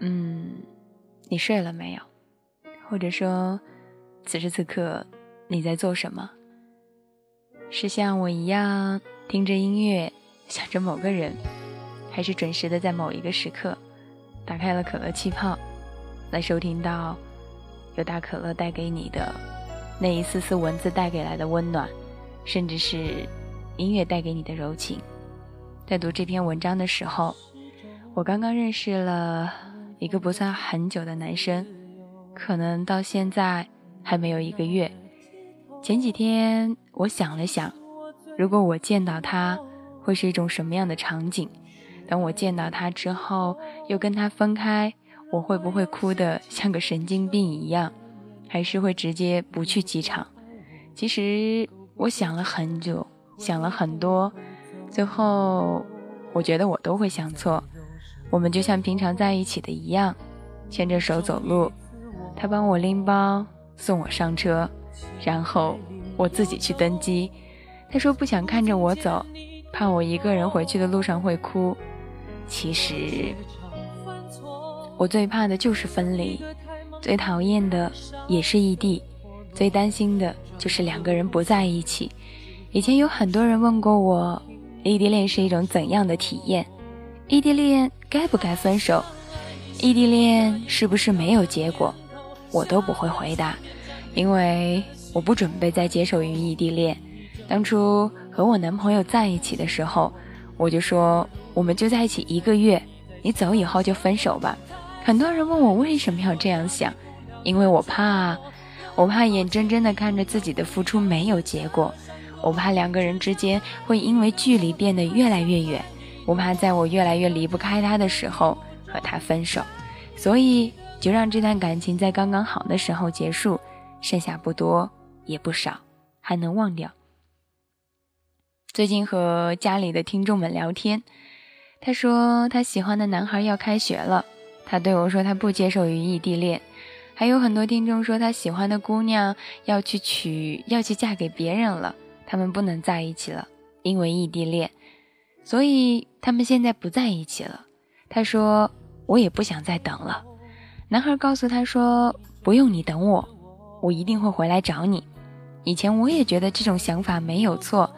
嗯，你睡了没有？或者说，此时此刻你在做什么？是像我一样听着音乐，想着某个人，还是准时的在某一个时刻，打开了可乐气泡，来收听到有大可乐带给你的那一丝丝文字带给来的温暖，甚至是音乐带给你的柔情？在读这篇文章的时候，我刚刚认识了一个不算很久的男生。可能到现在还没有一个月。前几天我想了想，如果我见到他，会是一种什么样的场景？等我见到他之后，又跟他分开，我会不会哭得像个神经病一样？还是会直接不去机场？其实我想了很久，想了很多，最后我觉得我都会想错。我们就像平常在一起的一样，牵着手走路。他帮我拎包，送我上车，然后我自己去登机。他说不想看着我走，怕我一个人回去的路上会哭。其实，我最怕的就是分离，最讨厌的也是异地，最担心的就是两个人不在一起。以前有很多人问过我，异地恋是一种怎样的体验？异地恋该不该分手？异地恋是不是没有结果？我都不会回答，因为我不准备再接受于异地恋。当初和我男朋友在一起的时候，我就说我们就在一起一个月，你走以后就分手吧。很多人问我为什么要这样想，因为我怕，我怕眼睁睁的看着自己的付出没有结果，我怕两个人之间会因为距离变得越来越远，我怕在我越来越离不开他的时候和他分手，所以。就让这段感情在刚刚好的时候结束，剩下不多也不少，还能忘掉。最近和家里的听众们聊天，他说他喜欢的男孩要开学了，他对我说他不接受于异地恋。还有很多听众说他喜欢的姑娘要去娶，要去嫁给别人了，他们不能在一起了，因为异地恋，所以他们现在不在一起了。他说我也不想再等了。男孩告诉他说：“不用你等我，我一定会回来找你。”以前我也觉得这种想法没有错，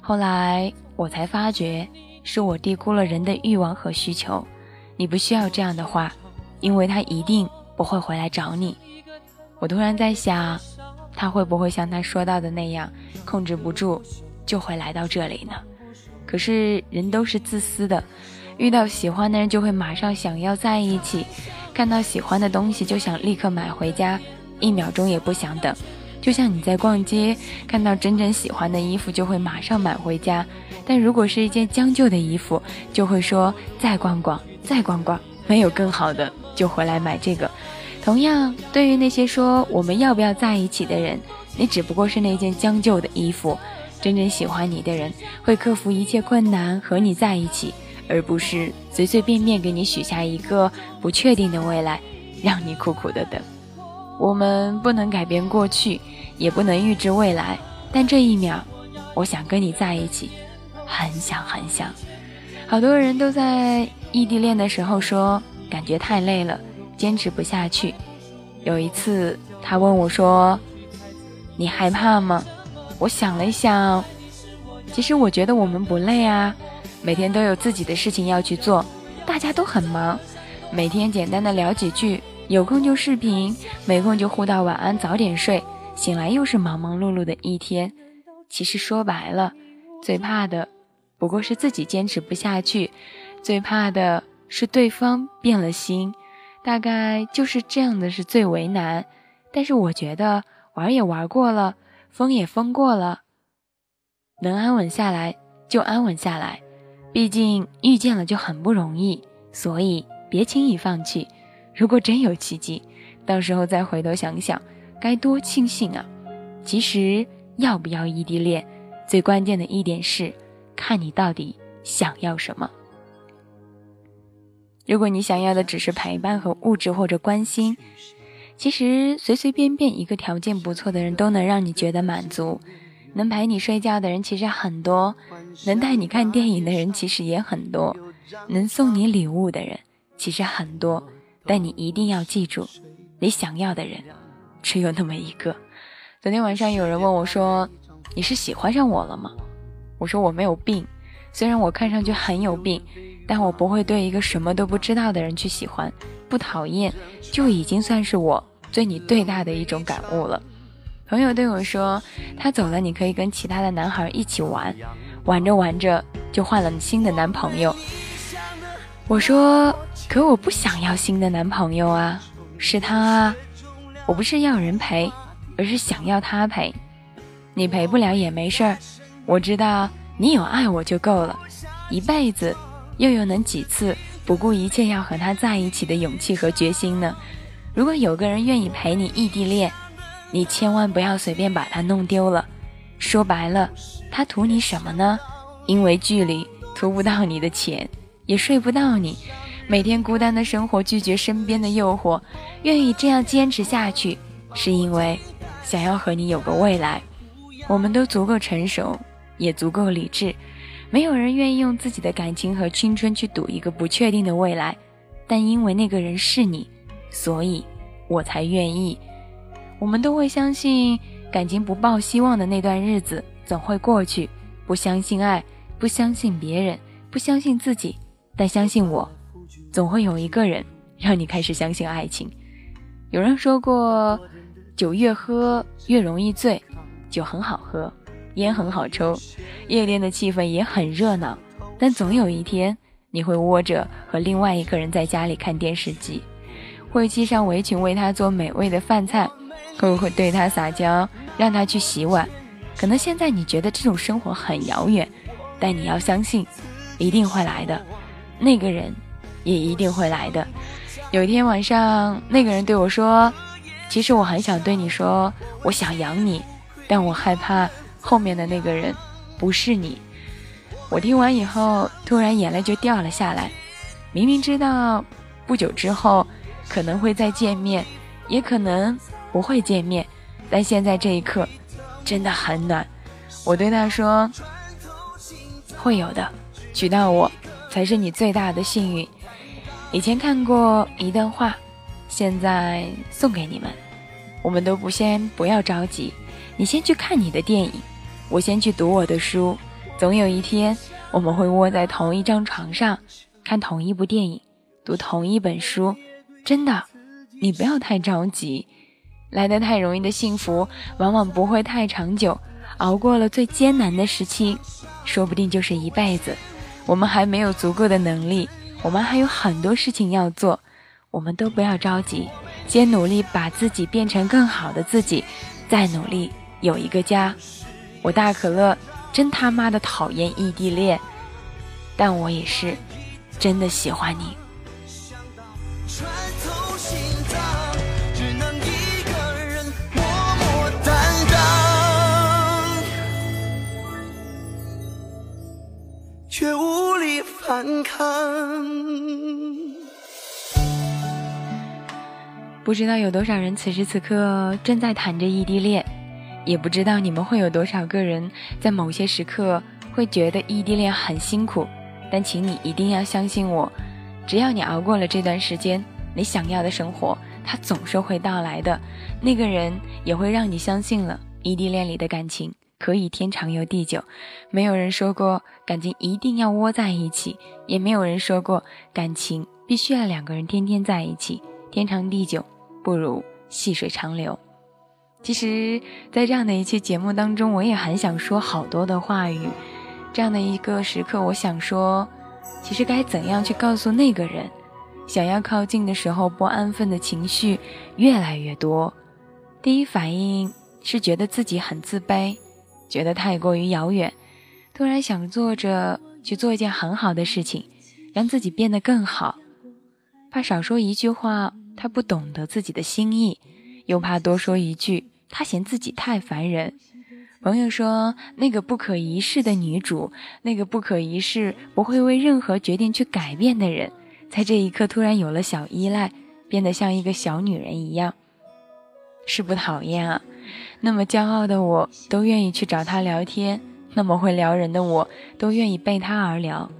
后来我才发觉是我低估了人的欲望和需求。你不需要这样的话，因为他一定不会回来找你。我突然在想，他会不会像他说到的那样，控制不住就会来到这里呢？可是人都是自私的，遇到喜欢的人就会马上想要在一起。看到喜欢的东西就想立刻买回家，一秒钟也不想等。就像你在逛街，看到真正喜欢的衣服就会马上买回家，但如果是一件将就的衣服，就会说再逛逛，再逛逛，没有更好的就回来买这个。同样，对于那些说我们要不要在一起的人，你只不过是那件将就的衣服。真正喜欢你的人会克服一切困难和你在一起。而不是随随便便给你许下一个不确定的未来，让你苦苦的等。我们不能改变过去，也不能预知未来，但这一秒，我想跟你在一起，很想很想。好多人都在异地恋的时候说，感觉太累了，坚持不下去。有一次，他问我说：“你害怕吗？”我想了一想，其实我觉得我们不累啊。每天都有自己的事情要去做，大家都很忙。每天简单的聊几句，有空就视频，没空就互道晚安，早点睡。醒来又是忙忙碌碌的一天。其实说白了，最怕的不过是自己坚持不下去，最怕的是对方变了心。大概就是这样的是最为难。但是我觉得玩也玩过了，疯也疯过了，能安稳下来就安稳下来。毕竟遇见了就很不容易，所以别轻易放弃。如果真有奇迹，到时候再回头想想，该多庆幸啊！其实要不要异地恋，最关键的一点是，看你到底想要什么。如果你想要的只是陪伴和物质或者关心，其实随随便便一个条件不错的人都能让你觉得满足。能陪你睡觉的人其实很多，能带你看电影的人其实也很多，能送你礼物的人其实很多，但你一定要记住，你想要的人只有那么一个。昨天晚上有人问我说：“你是喜欢上我了吗？”我说：“我没有病，虽然我看上去很有病，但我不会对一个什么都不知道的人去喜欢。不讨厌就已经算是我对你最大的一种感悟了。”朋友对我说：“他走了，你可以跟其他的男孩一起玩，玩着玩着就换了新的男朋友。”我说：“可我不想要新的男朋友啊，是他啊，我不是要人陪，而是想要他陪。你陪不了也没事儿，我知道你有爱我就够了，一辈子又有能几次不顾一切要和他在一起的勇气和决心呢？如果有个人愿意陪你异地恋，你千万不要随便把他弄丢了。说白了，他图你什么呢？因为距离，图不到你的钱。”也睡不到你，每天孤单的生活，拒绝身边的诱惑，愿意这样坚持下去，是因为想要和你有个未来。我们都足够成熟，也足够理智，没有人愿意用自己的感情和青春去赌一个不确定的未来。但因为那个人是你，所以我才愿意。我们都会相信，感情不抱希望的那段日子总会过去。不相信爱，不相信别人，不相信自己。但相信我，总会有一个人让你开始相信爱情。有人说过，酒越喝越容易醉，酒很好喝，烟很好抽，夜店的气氛也很热闹。但总有一天，你会窝着和另外一个人在家里看电视机，会系上围裙为他做美味的饭菜，会不会对他撒娇，让他去洗碗？可能现在你觉得这种生活很遥远，但你要相信，一定会来的。那个人也一定会来的。有一天晚上，那个人对我说：“其实我很想对你说，我想养你，但我害怕后面的那个人不是你。”我听完以后，突然眼泪就掉了下来。明明知道不久之后可能会再见面，也可能不会见面，但现在这一刻真的很暖。我对他说：“会有的，娶到我。”才是你最大的幸运。以前看过一段话，现在送给你们。我们都不先不要着急，你先去看你的电影，我先去读我的书。总有一天，我们会窝在同一张床上，看同一部电影，读同一本书。真的，你不要太着急。来得太容易的幸福，往往不会太长久。熬过了最艰难的时期，说不定就是一辈子。我们还没有足够的能力，我们还有很多事情要做，我们都不要着急，先努力把自己变成更好的自己，再努力有一个家。我大可乐真他妈的讨厌异地恋，但我也是真的喜欢你。却无力反抗。不知道有多少人此时此刻正在谈着异地恋，也不知道你们会有多少个人在某些时刻会觉得异地恋很辛苦。但请你一定要相信我，只要你熬过了这段时间，你想要的生活它总是会到来的。那个人也会让你相信了异地恋里的感情。可以天长又地久，没有人说过感情一定要窝在一起，也没有人说过感情必须要两个人天天在一起。天长地久不如细水长流。其实，在这样的一期节目当中，我也很想说好多的话语。这样的一个时刻，我想说，其实该怎样去告诉那个人，想要靠近的时候，不安分的情绪越来越多。第一反应是觉得自己很自卑。觉得太过于遥远，突然想做着去做一件很好的事情，让自己变得更好，怕少说一句话他不懂得自己的心意，又怕多说一句他嫌自己太烦人。朋友说，那个不可一世的女主，那个不可一世不会为任何决定去改变的人，在这一刻突然有了小依赖，变得像一个小女人一样，是不讨厌啊。那么骄傲的我都愿意去找他聊天，那么会撩人的我都愿意背他而聊。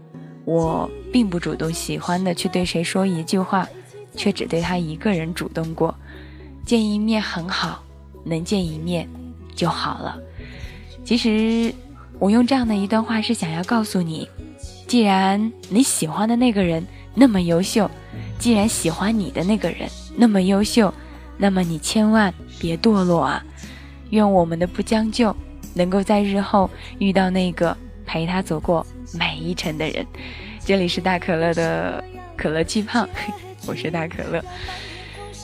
我并不主动喜欢的去对谁说一句话，却只对他一个人主动过。见一面很好，能见一面就好了。其实，我用这样的一段话是想要告诉你：既然你喜欢的那个人那么优秀，既然喜欢你的那个人那么优秀，那么你千万别堕落啊！愿我们的不将就，能够在日后遇到那个陪他走过每一程的人。这里是大可乐的可乐气泡，我是大可乐。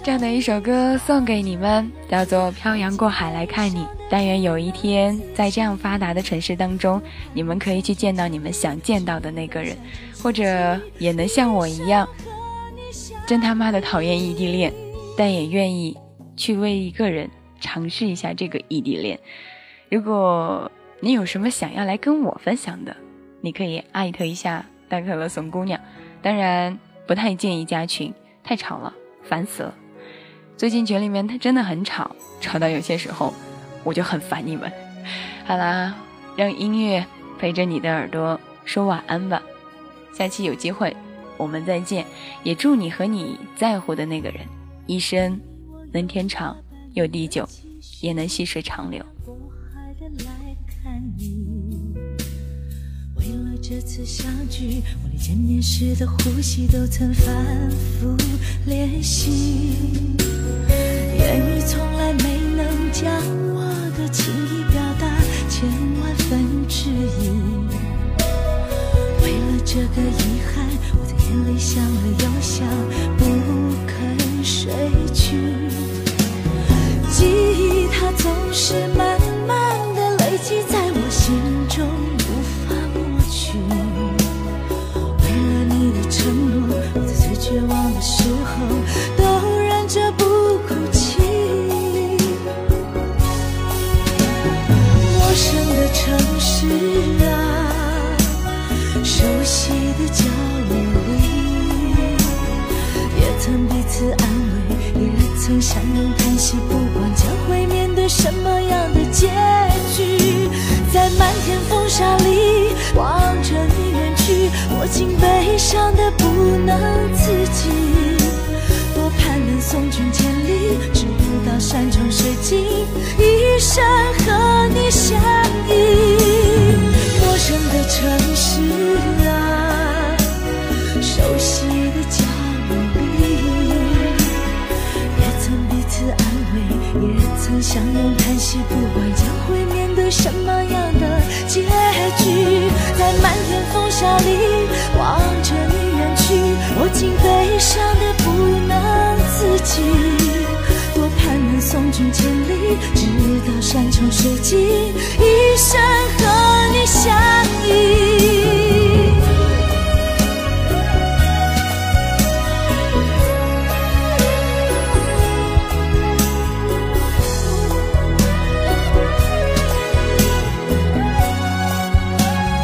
这样的一首歌送给你们，叫做《漂洋过海来看你》。但愿有一天，在这样发达的城市当中，你们可以去见到你们想见到的那个人，或者也能像我一样，真他妈的讨厌异地恋，但也愿意去为一个人尝试一下这个异地恋。如果你有什么想要来跟我分享的，你可以艾特一下大可乐怂姑娘。当然，不太建议加群，太吵了，烦死了。最近群里面它真的很吵，吵到有些时候我就很烦你们。好啦，让音乐陪着你的耳朵说晚安吧。下期有机会我们再见，也祝你和你在乎的那个人一生能天长又地久，也能细水长流。为了这次相聚，我连见面时的呼吸都曾反复练习。言语从来没能将我的情意表达千万分之一。为了这个遗憾，我在眼里想了又曾相拥叹息。不管将会面对什么样的结局，在漫天风沙里望着你远去，我竟悲伤的不能自己。多盼能送君千里，直到山穷水尽，一生和你相相拥叹息，不管将会面对什么样的结局，在漫天风沙里望着你远去，我竟悲伤的不能自己。多盼能送君千里，直到山穷水尽。一生